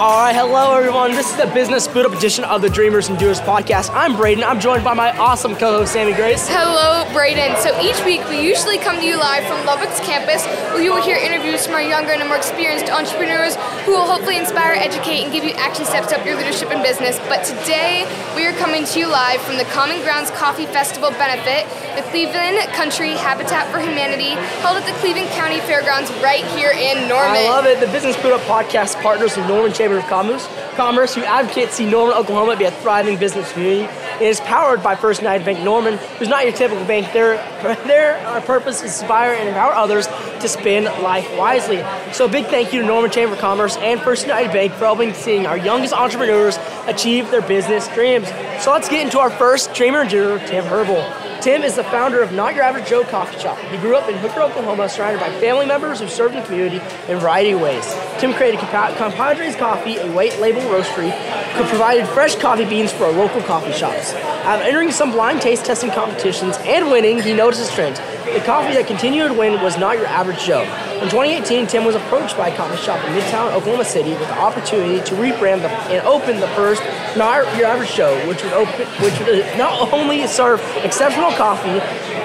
All right, hello everyone. This is the business boot up edition of the Dreamers and Doers podcast. I'm Braden. I'm joined by my awesome co-host Sammy Grace. Hello, Braden. So each week we usually come to you live from Loveworks campus, where you will hear interviews from our younger and more experienced entrepreneurs who will hopefully inspire, educate, and give you action steps to help your leadership in business. But today we are coming to you live from the Common Grounds Coffee Festival benefit, the Cleveland County Habitat for Humanity, held at the Cleveland County Fairgrounds right here in Norman. I love it. The Business Boot Up podcast partners with Norman Chamber of Commerce, Commerce who advocates see Norman, Oklahoma be a thriving business community. It is powered by First United Bank Norman, who's not your typical bank. Their, their uh, purpose is to inspire and empower others to spend life wisely. So a big thank you to Norman Chamber of Commerce and First United Bank for helping seeing our youngest entrepreneurs achieve their business dreams. So let's get into our first dreamer doer, Tim Herbal. Tim is the founder of Not Your Average Joe Coffee Shop. He grew up in Hooker, Oklahoma, surrounded by family members who served the community in a variety of ways. Tim created Compadres Coffee, a white label roastery, who provided fresh coffee beans for our local coffee shops. After entering some blind taste testing competitions and winning, he noticed a trend. The coffee that continued to win was not your average Joe. In 2018, Tim was approached by a coffee shop in Midtown Oklahoma City with the opportunity to rebrand the, and open the first Not Your Average Joe, which would open, which would not only serve exceptional coffee,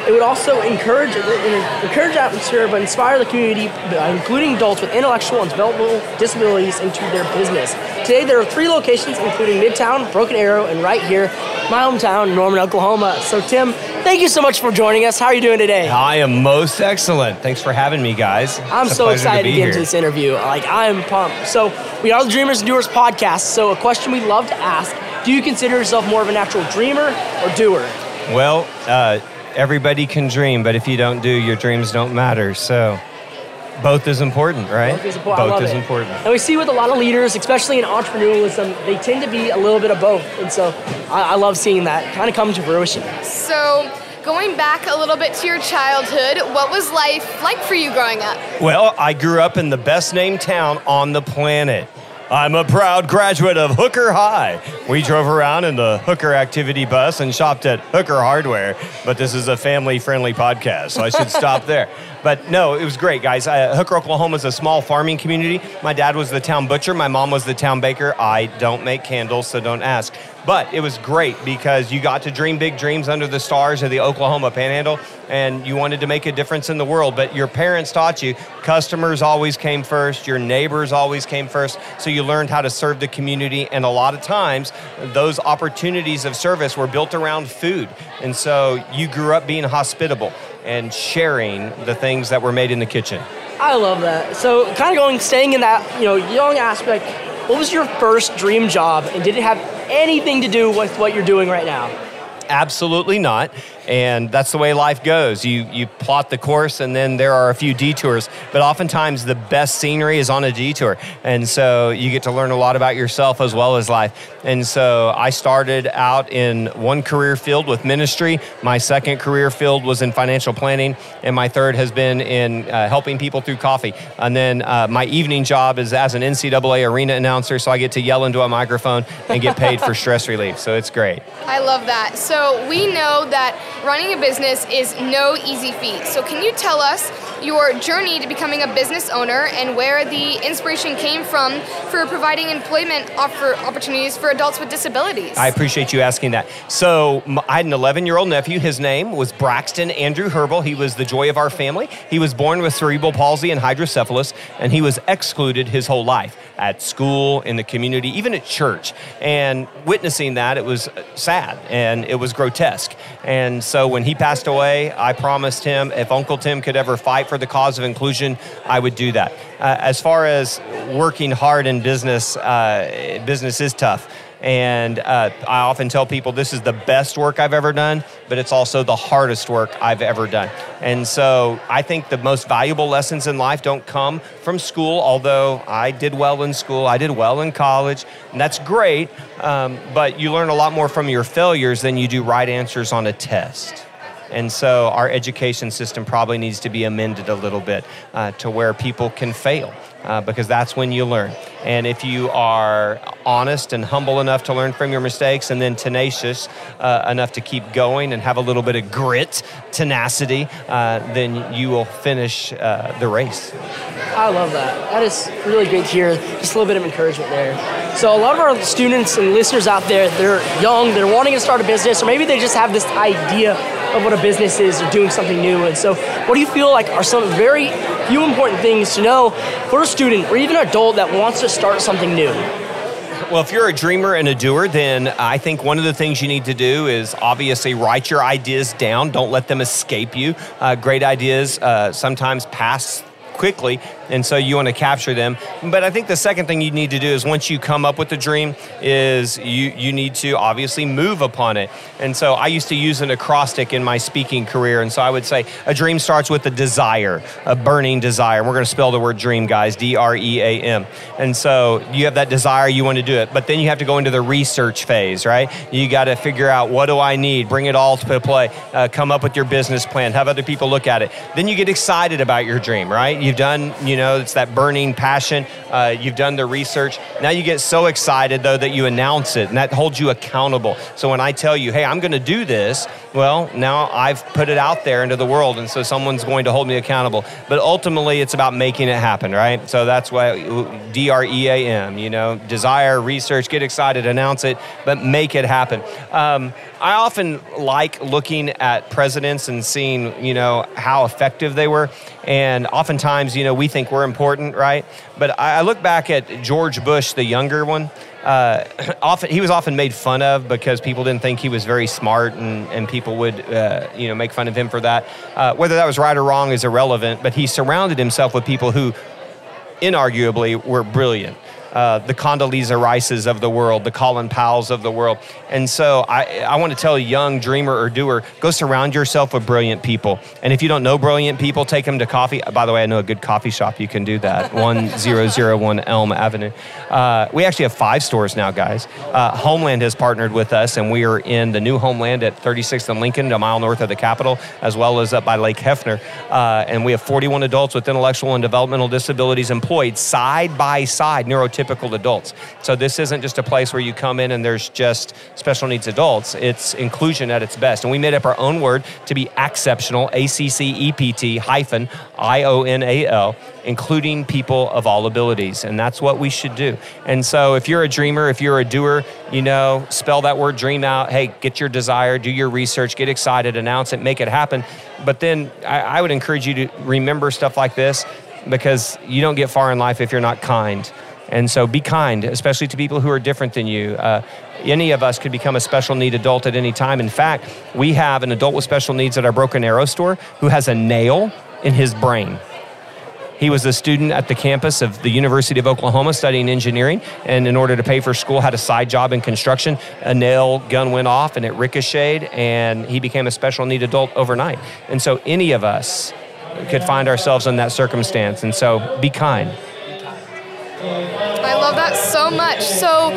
it would also encourage encourage atmosphere, but inspire the community, including adults with intellectual and developmental disabilities, into their business. Today, there are three locations, including Midtown, Broken Arrow, and right here, my hometown, Norman, Oklahoma. So, Tim, thank you so much for joining us. How are you doing today? I am most excellent. Thanks for having me, guys. I'm so excited to, to get into this interview. Like, I'm pumped. So, we are the Dreamers and Doers podcast. So, a question we love to ask do you consider yourself more of a natural dreamer or doer? Well, uh, everybody can dream, but if you don't do, your dreams don't matter. So, both is important, right? Both is, important. Both is it. important. And we see with a lot of leaders, especially in entrepreneurialism, they tend to be a little bit of both. And so I, I love seeing that kind of come to fruition. So, going back a little bit to your childhood, what was life like for you growing up? Well, I grew up in the best named town on the planet. I'm a proud graduate of Hooker High. We drove around in the Hooker activity bus and shopped at Hooker Hardware, but this is a family friendly podcast, so I should stop there. But no, it was great, guys. Uh, Hooker, Oklahoma is a small farming community. My dad was the town butcher, my mom was the town baker. I don't make candles, so don't ask. But it was great because you got to dream big dreams under the stars of the Oklahoma Panhandle and you wanted to make a difference in the world. But your parents taught you customers always came first, your neighbors always came first. So you learned how to serve the community. And a lot of times, those opportunities of service were built around food. And so you grew up being hospitable and sharing the things that were made in the kitchen. I love that. So, kind of going, staying in that you know young aspect. What was your first dream job, and did it have anything to do with what you're doing right now? Absolutely not and that's the way life goes. You you plot the course, and then there are a few detours. But oftentimes, the best scenery is on a detour, and so you get to learn a lot about yourself as well as life. And so I started out in one career field with ministry. My second career field was in financial planning, and my third has been in uh, helping people through coffee. And then uh, my evening job is as an NCAA arena announcer, so I get to yell into a microphone and get paid for stress relief. So it's great. I love that. So we know that running a business is no easy feat. So, can you tell us your journey to becoming a business owner and where the inspiration came from for providing employment offer opportunities for adults with disabilities? I appreciate you asking that. So, I had an 11 year old nephew. His name was Braxton Andrew Herbal. He was the joy of our family. He was born with cerebral palsy and hydrocephalus, and he was excluded his whole life at school, in the community, even at church. And witnessing that, it was uh, sad and it was grotesque. And so when he passed away, I promised him if Uncle Tim could ever fight for the cause of inclusion, I would do that. Uh, as far as working hard in business, uh, business is tough. And uh, I often tell people this is the best work I've ever done, but it's also the hardest work I've ever done. And so I think the most valuable lessons in life don't come from school, although I did well in school, I did well in college, and that's great. Um, but you learn a lot more from your failures than you do right answers on a test. And so our education system probably needs to be amended a little bit uh, to where people can fail. Uh, because that's when you learn. And if you are honest and humble enough to learn from your mistakes and then tenacious uh, enough to keep going and have a little bit of grit, tenacity, uh, then you will finish uh, the race. I love that. That is really great to hear. Just a little bit of encouragement there. So, a lot of our students and listeners out there, they're young, they're wanting to start a business, or maybe they just have this idea of what a business is or doing something new. And so, what do you feel like are some very few important things to know for a student or even an adult that wants to start something new? Well, if you're a dreamer and a doer, then I think one of the things you need to do is obviously write your ideas down. Don't let them escape you. Uh, great ideas uh, sometimes pass quickly, and so you want to capture them. But I think the second thing you need to do is once you come up with the dream, is you you need to obviously move upon it. And so I used to use an acrostic in my speaking career, and so I would say a dream starts with a desire, a burning desire. We're going to spell the word dream, guys, D R E A M. And so you have that desire, you want to do it, but then you have to go into the research phase, right? You got to figure out what do I need, bring it all to play, uh, come up with your business plan, have other people look at it. Then you get excited about your dream, right? You've done, you know, it's that burning passion. Uh, you've done the research. Now you get so excited, though, that you announce it, and that holds you accountable. So when I tell you, hey, I'm going to do this, well, now I've put it out there into the world, and so someone's going to hold me accountable. But ultimately, it's about making it happen, right? So that's why D R E A M, you know, desire, research, get excited, announce it, but make it happen. Um, I often like looking at presidents and seeing, you know, how effective they were. And oftentimes, you know, we think we're important, right? But I look back at George Bush, the younger one. Uh, often he was often made fun of because people didn't think he was very smart, and, and people would uh, you know make fun of him for that. Uh, whether that was right or wrong is irrelevant. But he surrounded himself with people who, inarguably, were brilliant uh, the Condoleezza Rices of the world, the Colin Powells of the world. And so I, I want to tell a young dreamer or doer, go surround yourself with brilliant people. And if you don't know brilliant people, take them to coffee. By the way, I know a good coffee shop you can do that, 1001 Elm Avenue. Uh, we actually have five stores now, guys. Uh, Homeland has partnered with us, and we are in the new Homeland at 36th and Lincoln, a mile north of the Capitol, as well as up by Lake Hefner. Uh, and we have 41 adults with intellectual and developmental disabilities employed side by side, neurotypical typical adults. So this isn't just a place where you come in and there's just special needs adults. It's inclusion at its best. And we made up our own word to be exceptional, A C C E P T hyphen I O N A L, including people of all abilities. And that's what we should do. And so if you're a dreamer, if you're a doer, you know, spell that word dream out. Hey, get your desire, do your research, get excited, announce it, make it happen. But then I, I would encourage you to remember stuff like this because you don't get far in life if you're not kind. And so be kind, especially to people who are different than you. Uh, any of us could become a special need adult at any time. In fact, we have an adult with special needs at our Broken Arrow store who has a nail in his brain. He was a student at the campus of the University of Oklahoma studying engineering, and in order to pay for school, had a side job in construction. A nail gun went off and it ricocheted, and he became a special need adult overnight. And so, any of us could find ourselves in that circumstance. And so, be kind. Thank. I love that so much. So,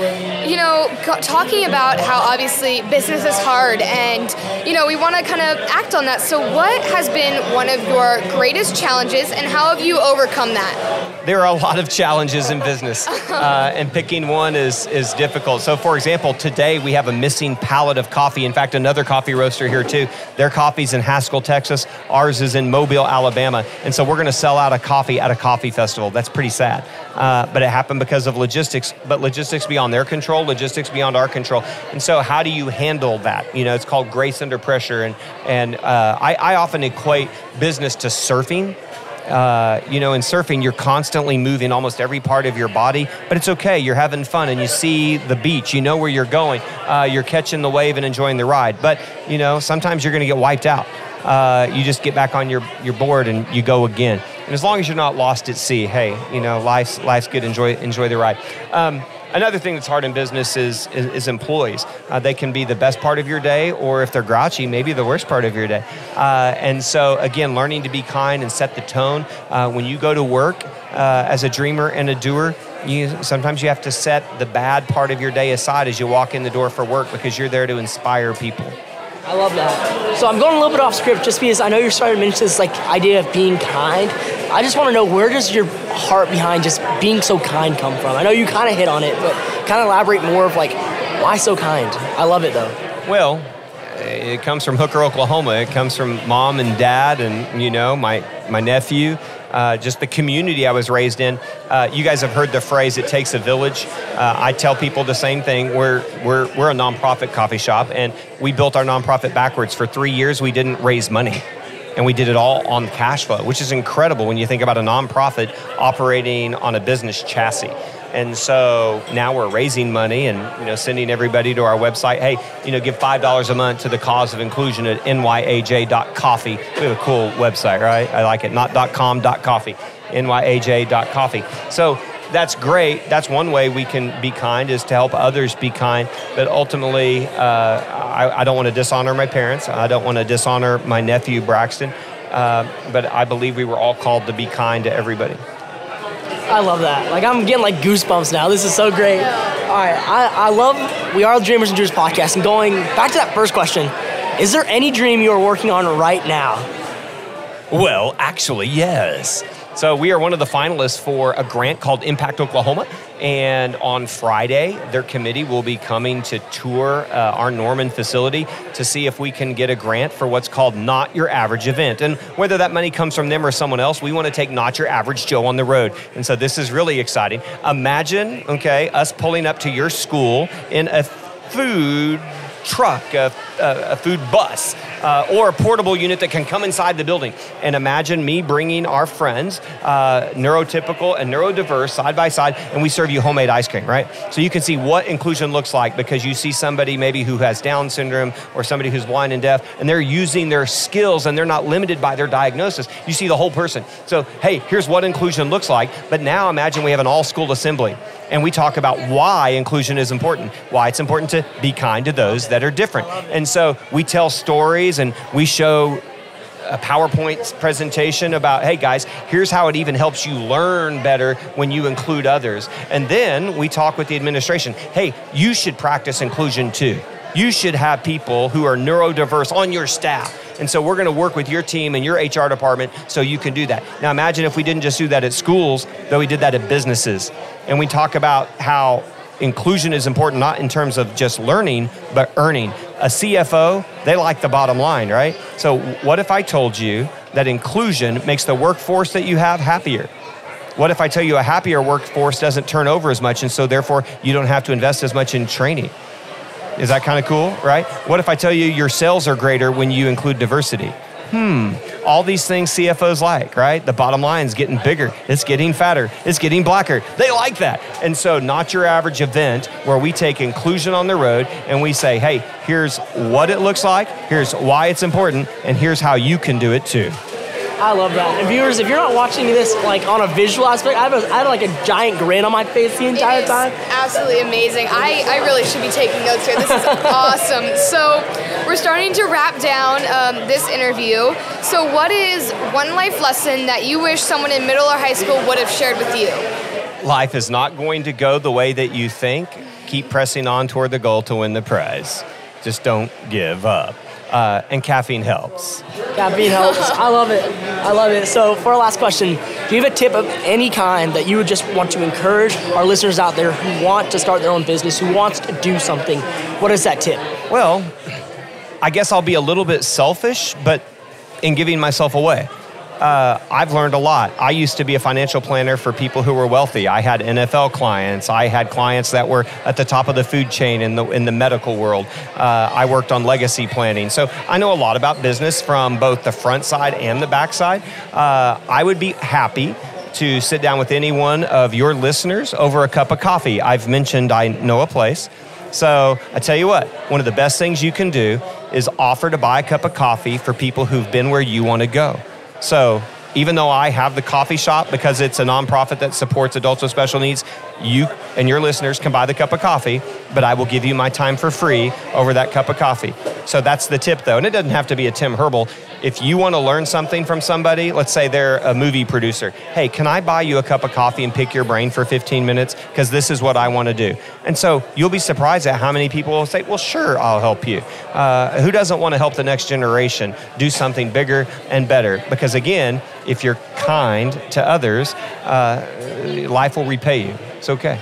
you know, talking about how obviously business is hard and, you know, we want to kind of act on that. So, what has been one of your greatest challenges and how have you overcome that? There are a lot of challenges in business, uh, and picking one is, is difficult. So, for example, today we have a missing pallet of coffee. In fact, another coffee roaster here too. Their coffee's in Haskell, Texas. Ours is in Mobile, Alabama. And so we're going to sell out a coffee at a coffee festival. That's pretty sad. Uh, but it happened because of logistics, but logistics beyond their control, logistics beyond our control. And so, how do you handle that? You know, it's called grace under pressure. And, and uh, I, I often equate business to surfing. Uh, you know, in surfing, you're constantly moving almost every part of your body, but it's okay. You're having fun and you see the beach. You know where you're going. Uh, you're catching the wave and enjoying the ride. But, you know, sometimes you're going to get wiped out. Uh, you just get back on your, your board and you go again. And as long as you're not lost at sea, hey, you know, life's, life's good. Enjoy, enjoy the ride. Um, another thing that's hard in business is, is, is employees. Uh, they can be the best part of your day, or if they're grouchy, maybe the worst part of your day. Uh, and so, again, learning to be kind and set the tone. Uh, when you go to work uh, as a dreamer and a doer, you sometimes you have to set the bad part of your day aside as you walk in the door for work because you're there to inspire people. I love that. So I'm going a little bit off script just because I know you're starting to mention this like idea of being kind. I just want to know where does your heart behind just being so kind come from? I know you kind of hit on it, but kind of elaborate more of like why so kind. I love it though. Well, it comes from Hooker, Oklahoma. It comes from mom and dad, and you know my my nephew. Uh, just the community I was raised in. Uh, you guys have heard the phrase "it takes a village." Uh, I tell people the same thing. We're we're we're a nonprofit coffee shop, and we built our nonprofit backwards. For three years, we didn't raise money. And we did it all on cash flow, which is incredible when you think about a nonprofit operating on a business chassis. And so now we're raising money and you know sending everybody to our website. Hey, you know, give five dollars a month to the cause of inclusion at nyaj.coffee. We have a cool website, right? I like it. Not .com, .coffee. nyaj.coffee. So that's great. That's one way we can be kind is to help others be kind. But ultimately, uh, I, I, don't want to dishonor my parents. I don't want to dishonor my nephew Braxton. Uh, but I believe we were all called to be kind to everybody. I love that. Like I'm getting like goosebumps now. This is so great. All right, I, I love We Are the Dreamers and Dreamers podcast. And going back to that first question, is there any dream you are working on right now? Well, actually, yes. So we are one of the finalists for a grant called Impact Oklahoma. And on Friday, their committee will be coming to tour uh, our Norman facility to see if we can get a grant for what's called Not Your Average Event. And whether that money comes from them or someone else, we want to take Not Your Average Joe on the road. And so this is really exciting. Imagine, okay, us pulling up to your school in a food truck, a, a, a food bus, uh, or a portable unit that can come inside the building. And imagine me bringing our friends, uh, neurotypical and neurodiverse, side by side, and we serve you homemade ice cream, right? So you can see what inclusion looks like because you see somebody maybe who has Down syndrome or somebody who's blind and deaf, and they're using their skills and they're not limited by their diagnosis. You see the whole person. So, hey, here's what inclusion looks like. But now imagine we have an all school assembly and we talk about why inclusion is important, why it's important to be kind to those that are different. And so we tell stories and we show a PowerPoint presentation about, hey guys, here's how it even helps you learn better when you include others. And then we talk with the administration, hey, you should practice inclusion too. You should have people who are neurodiverse on your staff. And so we're going to work with your team and your HR department so you can do that. Now imagine if we didn't just do that at schools, but we did that at businesses. And we talk about how inclusion is important not in terms of just learning, but earning. A CFO, they like the bottom line, right? So what if I told you that inclusion makes the workforce that you have happier? What if I tell you a happier workforce doesn't turn over as much and so therefore you don't have to invest as much in training? Is that kind of cool, right? What if I tell you your sales are greater when you include diversity? Hmm, all these things CFOs like, right? The bottom line is getting bigger, it's getting fatter, it's getting blacker. They like that. And so, not your average event where we take inclusion on the road and we say, hey, here's what it looks like, here's why it's important, and here's how you can do it too. I love that. And viewers, if you're not watching this like on a visual aspect, I have, a, I have like a giant grin on my face the entire time. Absolutely amazing. I, I really should be taking notes here. This is awesome. So we're starting to wrap down um, this interview. So what is one life lesson that you wish someone in middle or high school would have shared with you? Life is not going to go the way that you think. Keep pressing on toward the goal to win the prize. Just don't give up uh, and caffeine helps. Caffeine helps. I love it. I love it. So, for our last question, do you have a tip of any kind that you would just want to encourage our listeners out there who want to start their own business, who wants to do something? What is that tip? Well, I guess I'll be a little bit selfish, but in giving myself away uh, I've learned a lot. I used to be a financial planner for people who were wealthy. I had NFL clients. I had clients that were at the top of the food chain in the in the medical world. Uh, I worked on legacy planning, so I know a lot about business from both the front side and the back side. Uh, I would be happy to sit down with any one of your listeners over a cup of coffee. I've mentioned I know a place. So I tell you what, one of the best things you can do is offer to buy a cup of coffee for people who've been where you want to go. So even though I have the coffee shop because it's a nonprofit that supports adults with special needs, you and your listeners can buy the cup of coffee. but I will give you my time for free over that cup of coffee. So that's the tip, though. And it doesn't have to be a Tim Herbal. If you want to learn something from somebody, let's say they're a movie producer, hey, can I buy you a cup of coffee and pick your brain for 15 minutes? Because this is what I want to do. And so you'll be surprised at how many people will say, well, sure, I'll help you. Uh, who doesn't want to help the next generation do something bigger and better? Because again, if you're kind to others, uh, life will repay you. It's okay.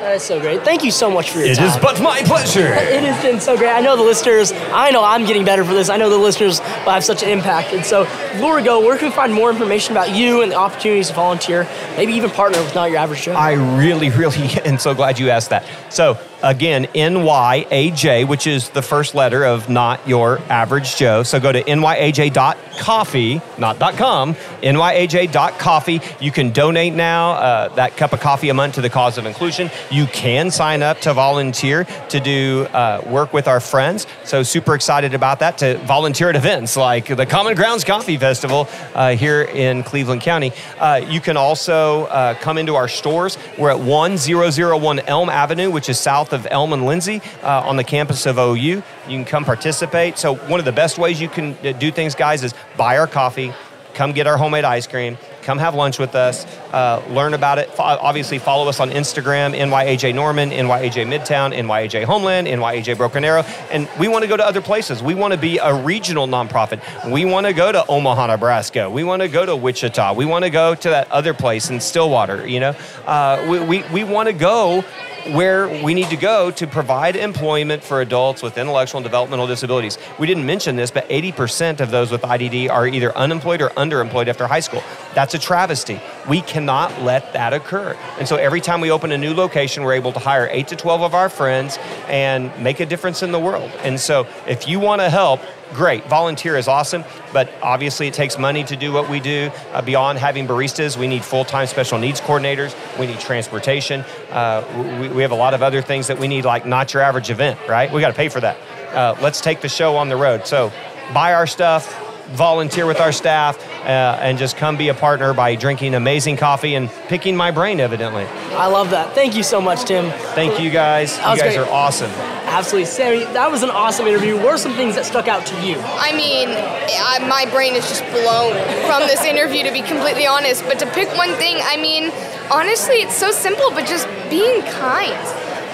That is so great. Thank you so much for your It time. is but my pleasure. It has been so great. I know the listeners, I know I'm getting better for this. I know the listeners will have such an impact. And so, before we go, where can we find more information about you and the opportunities to volunteer, maybe even partner with Not Your Average Joe? I really, really am so glad you asked that. So, again, NYAJ, which is the first letter of Not Your Average Joe. So, go to nyaj.coffee, not .com, nyaj.coffee. You can donate now uh, that cup of coffee a month to the cause of inclusion. You can sign up to volunteer to do uh, work with our friends. So, super excited about that to volunteer at events like the Common Grounds Coffee Festival uh, here in Cleveland County. Uh, you can also uh, come into our stores. We're at 1001 Elm Avenue, which is south of Elm and Lindsey uh, on the campus of OU. You can come participate. So, one of the best ways you can uh, do things, guys, is buy our coffee, come get our homemade ice cream, come have lunch with us, uh, learn about it. Obviously, follow us on Instagram, NYAJ Norman, NYAJ Midtown, NYAJ Homeland, NYAJ Broken Arrow. And we want to go to other places. We want to be a regional nonprofit. We want to go to Omaha, Nebraska. We want to go to Wichita. We want to go to that other place in Stillwater, you know? Uh, we we, we want to go where we need to go to provide employment for adults with intellectual and developmental disabilities. We didn't mention this, but 80% of those with IDD are either unemployed or underemployed after high school. That's a travesty. We cannot let that occur. And so every time we open a new location, we're able to hire 8 to 12 of our friends and make a difference in the world. And so if you want to help, great. Volunteer is awesome, but obviously it takes money to do what we do. Uh, beyond having baristas, we need full time special needs coordinators, we need transportation. Uh, we, we have a lot of other things that we need, like not your average event, right? We got to pay for that. Uh, let's take the show on the road. So buy our stuff. Volunteer with our staff uh, and just come be a partner by drinking amazing coffee and picking my brain, evidently. I love that. Thank you so much, Tim. Thank you guys. You guys great. are awesome. Absolutely. Sammy, that was an awesome interview. What are some things that stuck out to you? I mean, I, my brain is just blown from this interview, to be completely honest. But to pick one thing, I mean, honestly, it's so simple, but just being kind.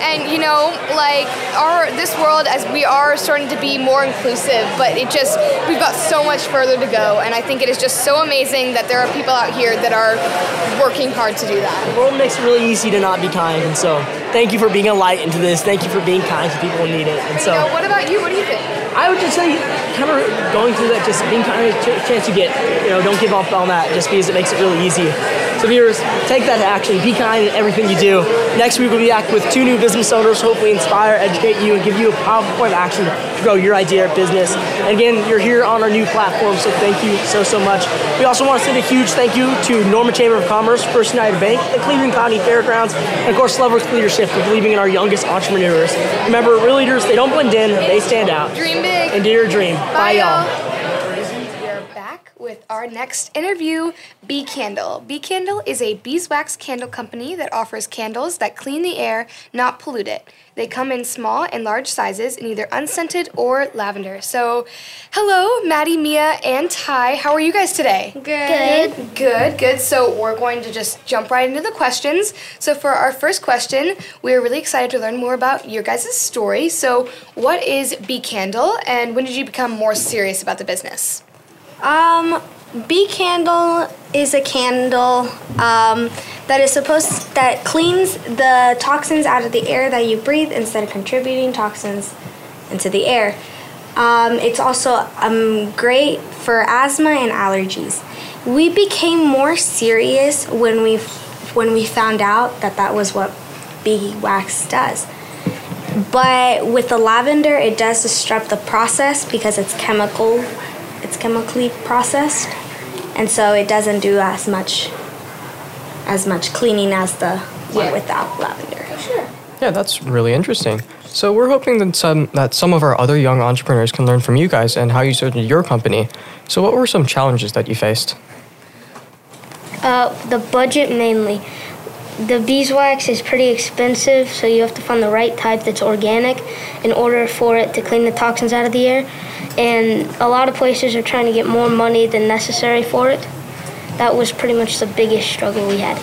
And you know, like our this world, as we are starting to be more inclusive, but it just we've got so much further to go. And I think it is just so amazing that there are people out here that are working hard to do that. The world makes it really easy to not be kind, and so thank you for being a light into this. Thank you for being kind to people who need it. And so know, what about you? What do you think? I would just say, kind of going through that, just being kind of a chance you get. You know, don't give up on that just because it makes it really easy. So viewers, take that action. Be kind in everything you do. Next week we'll be back with two new business owners, hopefully inspire, educate you, and give you a powerful point of action to grow your idea of business. And again, you're here on our new platform, so thank you so so much. We also want to send a huge thank you to Norman Chamber of Commerce, First United Bank, the Cleveland County Fairgrounds, and of course Loveworks Leadership for believing in our youngest entrepreneurs. Remember, real leaders they don't blend in, they stand out. Dream big. And do your dream. Bye, y'all. With our next interview, Bee Candle. Bee Candle is a beeswax candle company that offers candles that clean the air, not pollute it. They come in small and large sizes in either unscented or lavender. So, hello, Maddie, Mia, and Ty. How are you guys today? Good. Good, good. So we're going to just jump right into the questions. So for our first question, we're really excited to learn more about your guys' story. So what is Bee Candle and when did you become more serious about the business? Um, Bee Candle is a candle um, that is supposed that cleans the toxins out of the air that you breathe instead of contributing toxins into the air. Um, it's also um, great for asthma and allergies. We became more serious when we when we found out that that was what bee wax does. But with the lavender, it does disrupt the process because it's chemical, it's chemically processed, and so it doesn't do as much as much cleaning as the one Yeah. without lavender. Sure. Yeah, that's really interesting. So we're hoping that some that some of our other young entrepreneurs can learn from you guys and how you started your company. So what were some challenges that you faced? Uh, the budget mainly. the beeswax is pretty expensive, so you have to find the right type that's organic in order for it to clean the toxins out of the air. And a lot of places are trying to get more money than necessary for it. That was pretty much the biggest struggle we had.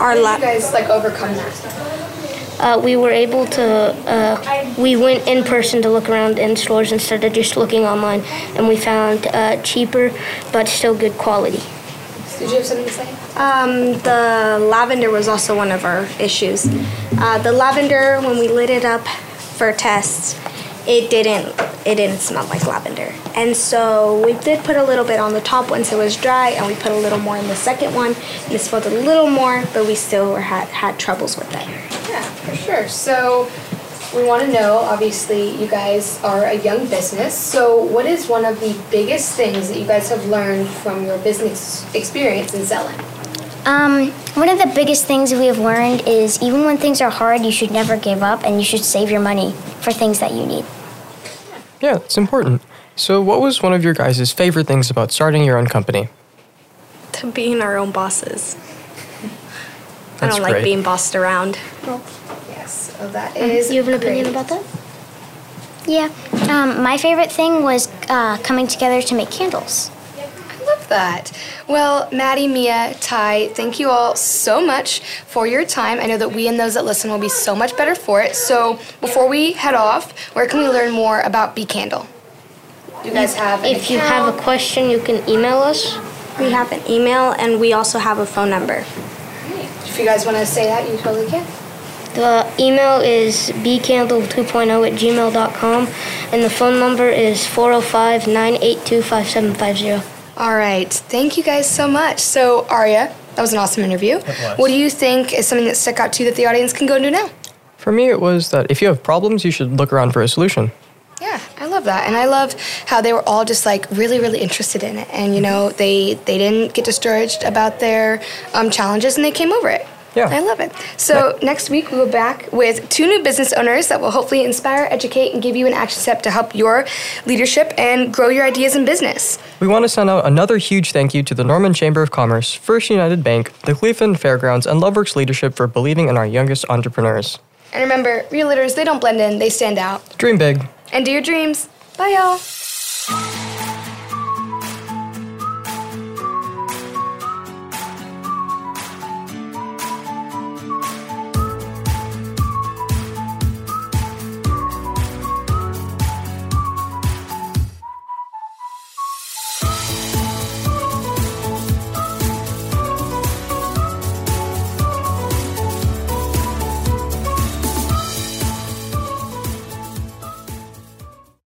Our How did lab. you guys like overcome that? Uh, we were able to, uh, we went in person to look around in stores instead of just looking online, and we found uh, cheaper but still good quality. Did you have something to say? Um, the lavender was also one of our issues. Uh, the lavender, when we lit it up for tests, it didn't it didn't smell like lavender. And so we did put a little bit on the top once it was dry, and we put a little more in the second one. And it smelled a little more, but we still were, had had troubles with it. Yeah, for sure. So we want to know, obviously, you guys are a young business. So what is one of the biggest things that you guys have learned from your business experience in selling? Um, one of the biggest things we have learned is even when things are hard, you should never give up and you should save your money for things that you need. Yeah, it's important. So, what was one of your guys' favorite things about starting your own company? To being our own bosses. I don't like being bossed around. Yes, so that is. You have an opinion about that? Yeah. Um, my favorite thing was uh, coming together to make candles. Love that. Well, Maddie, Mia, Ty, thank you all so much for your time. I know that we and those that listen will be so much better for it. So before we head off, where can we learn more about Bee Candle? You guys have an If you have a question, you can email us. We have an email, and we also have a phone number. If you guys want to say that, you totally can. The email is bcandle2.0 at gmail.com, and the phone number is 405 982 5750. All right. Thank you guys so much. So, Arya, that was an awesome interview. was. What do you think is something that stuck out to you that the audience can go and do now? For me, it was that if you have problems, you should look around for a solution. Yeah, I love that, and I love how they were all just like really, really interested in it, and you know they they didn't get discouraged about their um, challenges, and they came over it. Yeah. I love it. So next week we'll be back with two new business owners that will hopefully inspire, educate, and give you an action step to help your leadership and grow your ideas in business. We want to send out another huge thank you to the Norman Chamber of Commerce, First United Bank, the Cleveland Fairgrounds, and Loveworks leadership for believing in our youngest entrepreneurs. And remember, real leaders they don't blend in; they stand out. Dream big. And do your dreams. Bye, y'all.